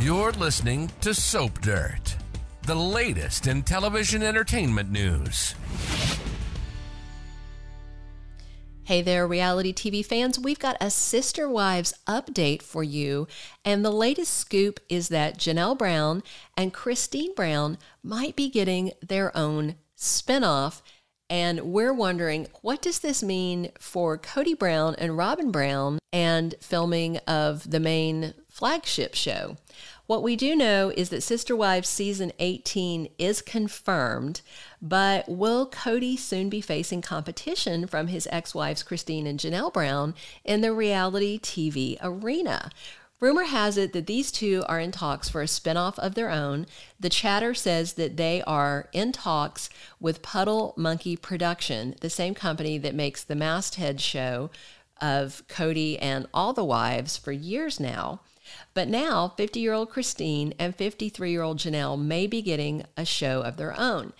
You're listening to Soap Dirt, the latest in television entertainment news. Hey there, reality TV fans. We've got a Sister Wives update for you. And the latest scoop is that Janelle Brown and Christine Brown might be getting their own spinoff. And we're wondering, what does this mean for Kody Brown and Robyn Brown and filming of the main flagship show? What we do know is that Sister Wives season 18 is confirmed, but will Kody soon be facing competition from his ex wives Christine and Janelle Brown in the reality TV arena? Rumor has it that these two are in talks for a spinoff of their own. The chatter says that they are in talks with Puddle Monkey Production, the same company that makes the Masthead show of Kody and all the wives for years now. But now, 50 year old Christine and 53 year old Janelle may be getting a show of their own.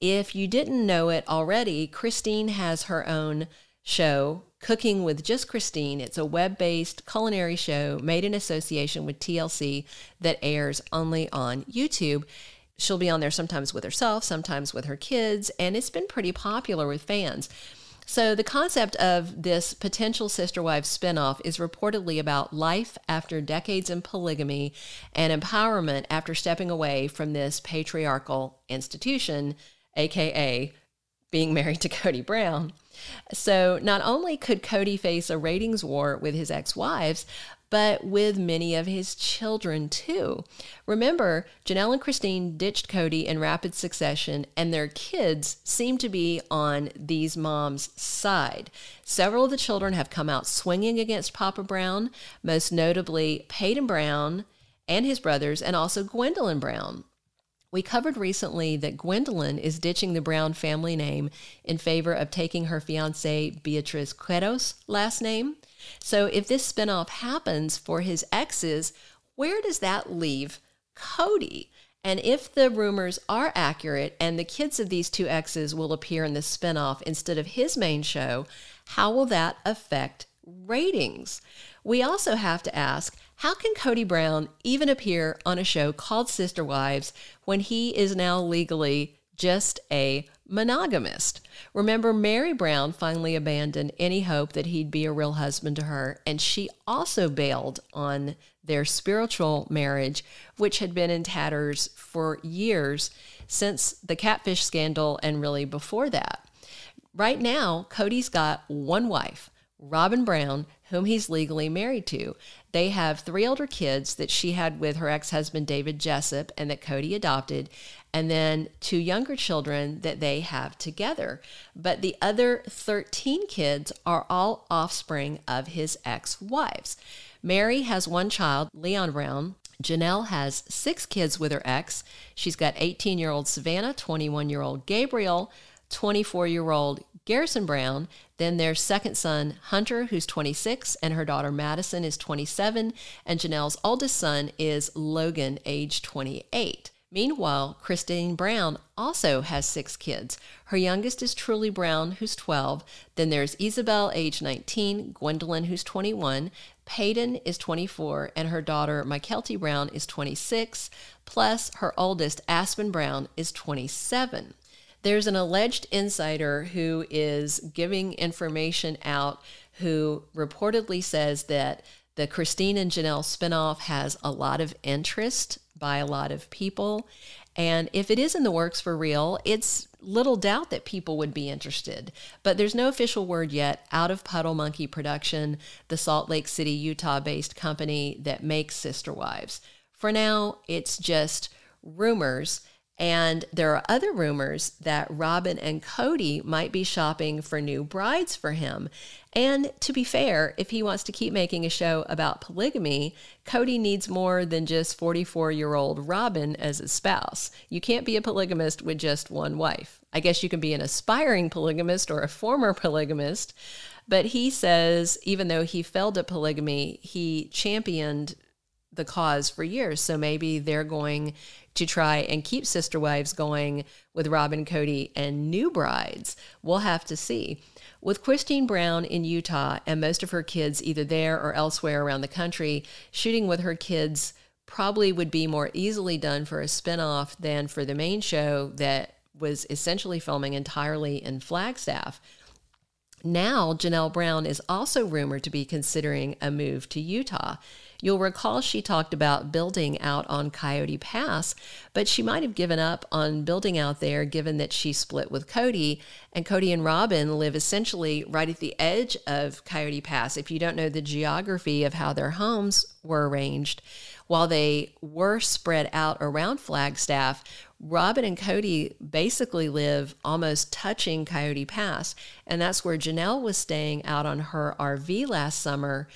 If you didn't know it already, Christine has her own show, Cooking with Just Christine. It's a web based culinary show made in association with TLC that airs only on YouTube. She'll be on there sometimes with herself, sometimes with her kids, and it's been pretty popular with fans. So, the concept of this potential Sister Wives spinoff is reportedly about life after decades in polygamy and empowerment after stepping away from this patriarchal institution, aka being married to Kody Brown. So, not only could Kody face a ratings war with his ex wives, but with many of his children too. Remember, Janelle and Christine ditched Kody in rapid succession, and their kids seem to be on these moms' side. Several of the children have come out swinging against Papa Brown, most notably Paedon Brown and his brothers, and also Gwendlyn Brown. We covered recently that Gwendlyn is ditching the Brown family name in favor of taking her fiance Beatriz Queiroz' last name. So if this spinoff happens for his exes, where does that leave Kody? And if the rumors are accurate and the kids of these two exes will appear in the spinoff instead of his main show, how will that affect ratings? We also have to ask how can Kody Brown even appear on a show called Sister Wives when he is now legally just a monogamist. Remember, Meri Brown finally abandoned any hope that he'd be a real husband to her, and she also bailed on their spiritual marriage, which had been in tatters for years since the catfish scandal and really before that. Right now, Kody's got one wife, Robyn Brown, whom he's legally married to. They have three older kids that she had with her ex husband, David Jessop, and that Kody adopted, and then two younger children that they have together. But the other 13 kids are all offspring of his ex wives. Meri has one child, Leon Brown. Janelle has six kids with her ex. She's got 18 year old Savanah, 21 year old Gabriel, 24 year old Garrison Brown. Then their second son, Hunter, who's 26, and her daughter Madison is 27, and Janelle's oldest son is Logan, age 28. Meanwhile, Christine Brown also has six kids. Her youngest is Truely Brown, who's 12. Then there's Ysabel, age 19, Gwendlyn, who's 21, Paedon is 24, and her daughter, Mykelti Brown, is 26, plus her oldest, Aspyn Brown, is 27 there's an alleged insider who is giving information out who reportedly says that the Christine and Janelle spinoff has a lot of interest by a lot of people. And if it is in the works for real, it's little doubt that people would be interested. But there's no official word yet out of Puddle Monkey Production, the Salt Lake City, Utah based company that makes Sister Wives. For now, it's just rumors. And there are other rumors that Robyn and Kody might be shopping for new brides for him. And to be fair, if he wants to keep making a show about polygamy, Kody needs more than just 44 year old Robyn as a spouse. You can't be a polygamist with just one wife. I guess you can be an aspiring polygamist or a former polygamist. But he says, even though he failed at polygamy, he championed the cause for years. So maybe they're going to try and keep Sister Wives going with Robyn Kody and new brides. We'll have to see. With Christine Brown in Utah and most of her kids either there or elsewhere around the country, shooting with her kids probably would be more easily done for a spinoff than for the main show that was essentially filming entirely in Flagstaff. Now, Janelle Brown is also rumored to be considering a move to Utah. You'll recall she talked about building out on Coyote Pass, but she might have given up on building out there given that she split with Kody. And Kody and Robyn live essentially right at the edge of Coyote Pass. If you don't know the geography of how their homes were arranged, while they were spread out around Flagstaff, Robyn and Kody basically live almost touching Coyote Pass. And that's where Janelle was staying out on her RV last summer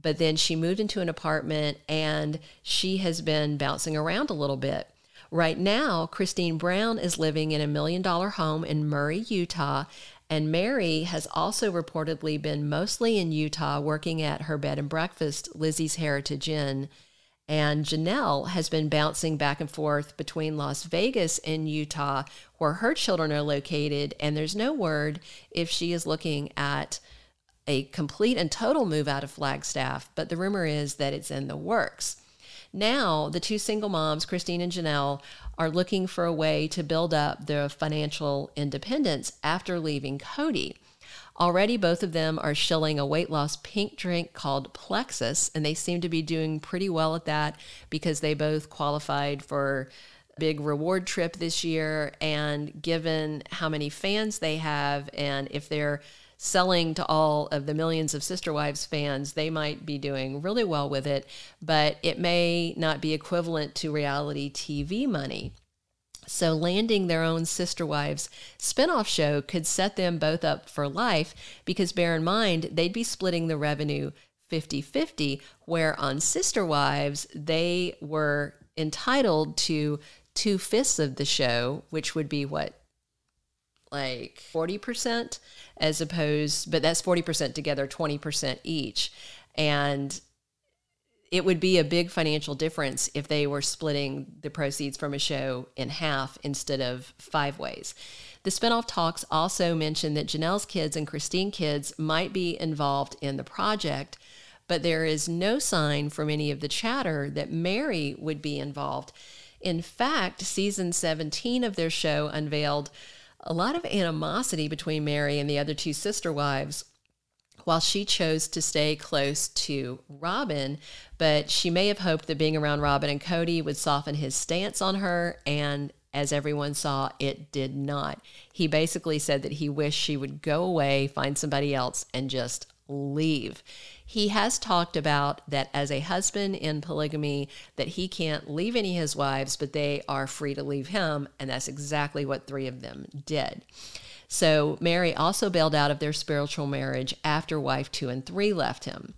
but then she moved into an apartment and she has been bouncing around a little bit. Right now, Christine Brown is living in a million dollar home in Murray, Utah, and Meri has also reportedly been mostly in Utah working at her bed and breakfast, Lizzie's Heritage Inn. And Janelle has been bouncing back and forth between Las Vegas and Utah, where her children are located. And there's no word if she is looking at a complete and total move out of Flagstaff, but the rumor is that it's in the works. Now, the two single moms, Christine and Janelle, are looking for a way to build up their financial independence after leaving Kody. Already, both of them are shilling a weight loss pink drink called Plexus, and they seem to be doing pretty well at that because they both qualified for big reward trip this year and given how many fans they have and if they're selling to all of the millions of Sister Wives fans, they might be doing really well with it, but it may not be equivalent to reality TV money. So, landing their own Sister Wives spinoff show could set them both up for life because, bear in mind, they'd be splitting the revenue 50 50, where on Sister Wives, they were entitled to two fifths of the show, which would be what, like 40%? as opposed, but that's 40% together, 20% each. And it would be a big financial difference if they were splitting the proceeds from a show in half instead of five ways. The spinoff talks also mention that Janelle's kids and Christine kids might be involved in the project, but there is no sign from any of the chatter that Meri would be involved. In fact, season 17 of their show unveiled a lot of animosity between Meri and the other two sister wives while she chose to stay close to Robyn, but she may have hoped that being around Robyn and Kody would soften his stance on her, and as everyone saw, it did not. He basically said that he wished she would go away, find somebody else, and just leave. He has talked about that as a husband in polygamy, that he can't leave any of his wives, but they are free to leave him. And that's exactly what three of them did. So Meri also bailed out of their spiritual marriage after wife two and three left him.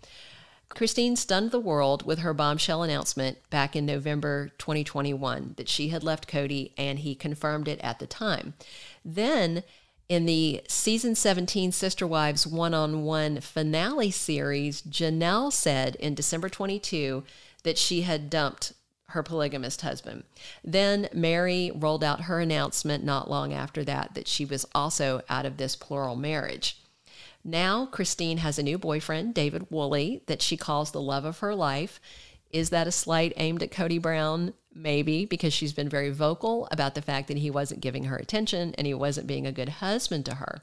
Christine stunned the world with her bombshell announcement back in November 2021 that she had left Kody, and he confirmed it at the time. Then in the season 17 Sister Wives one on one finale series, Janelle said in December 22 that she had dumped her polygamist husband. Then Meri rolled out her announcement not long after that that she was also out of this plural marriage. Now, Christine has a new boyfriend, David Woolley, that she calls the love of her life. Is that a slight aimed at Kody Brown? Maybe because she's been very vocal about the fact that he wasn't giving her attention and he wasn't being a good husband to her.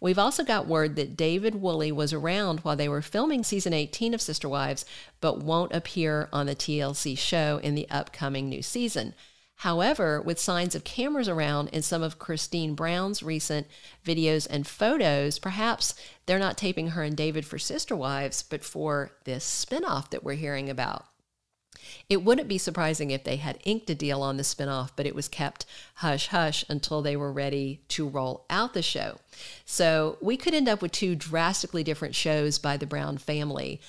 We've also got word that David Woolley was around while they were filming season 18 of Sister Wives, but won't appear on the TLC show in the upcoming new season. However, with signs of cameras around in some of Christine Brown's recent videos and photos, perhaps they're not taping her and David for Sister Wives, but for this spinoff that we're hearing about. It wouldn't be surprising if they had inked a deal on the spinoff, but it was kept hush hush until they were ready to roll out the show. So we could end up with two drastically different shows by the Brown family.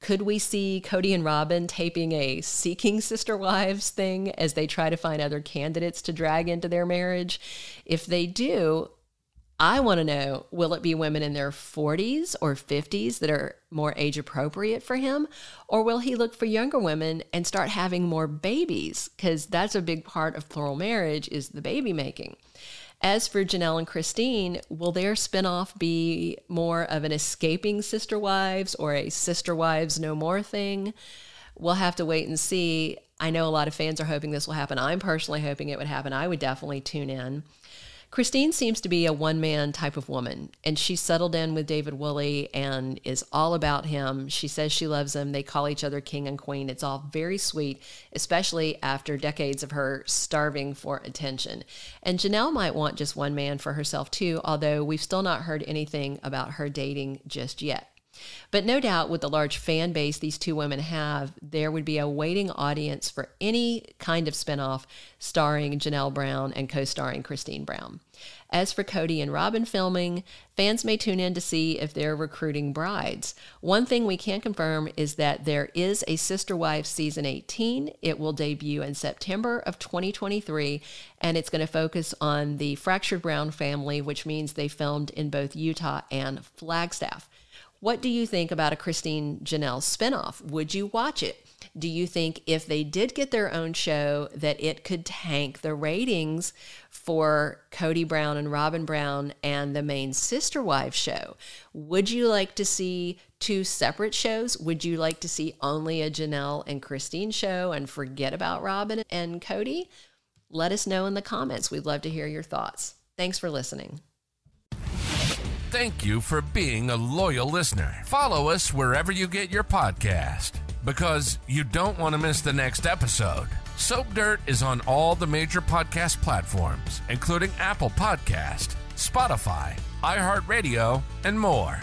Could we see Kody and Robyn taping a Seeking Sister Wives thing as they try to find other candidates to drag into their marriage? If they do, I want to know will it be women in their 40s or 50s that are more age appropriate for him? Or will he look for younger women and start having more babies? Because that's a big part of plural marriage is the baby making. As for Janelle and Christine, will their spinoff be more of an escaping sister wives or a sister wives no more thing? We'll have to wait and see. I know a lot of fans are hoping this will happen. I'm personally hoping it would happen. I would definitely tune in. Christine seems to be a one man type of woman, and she's settled in with David Woolley and is all about him. She says she loves him. They call each other king and queen. It's all very sweet, especially after decades of her starving for attention. And Janelle might want just one man for herself, too, although we've still not heard anything about her dating just yet. But no doubt, with the large fan base these two women have, there would be a waiting audience for any kind of spinoff starring Janelle Brown and co starring Christine Brown. As for Kody and Robyn filming, fans may tune in to see if they're recruiting brides. One thing we can confirm is that there is a Sister Wives season 18. It will debut in September of 2023, and it's going to focus on the Fractured Brown family, which means they filmed in both Utah and Flagstaff. What do you think about a Christine Janelle spinoff? Would you watch it? Do you think if they did get their own show that it could tank the ratings for Kody Brown and Robyn Brown and the main Sister Wives show? Would you like to see two separate shows? Would you like to see only a Janelle and Christine show and forget about Robyn and Kody? Let us know in the comments. We'd love to hear your thoughts. Thanks for listening. Thank you for being a loyal listener. Follow us wherever you get your podcast because you don't want to miss the next episode. Soap Dirt is on all the major podcast platforms, including Apple Podcast, Spotify, iHeartRadio, and more.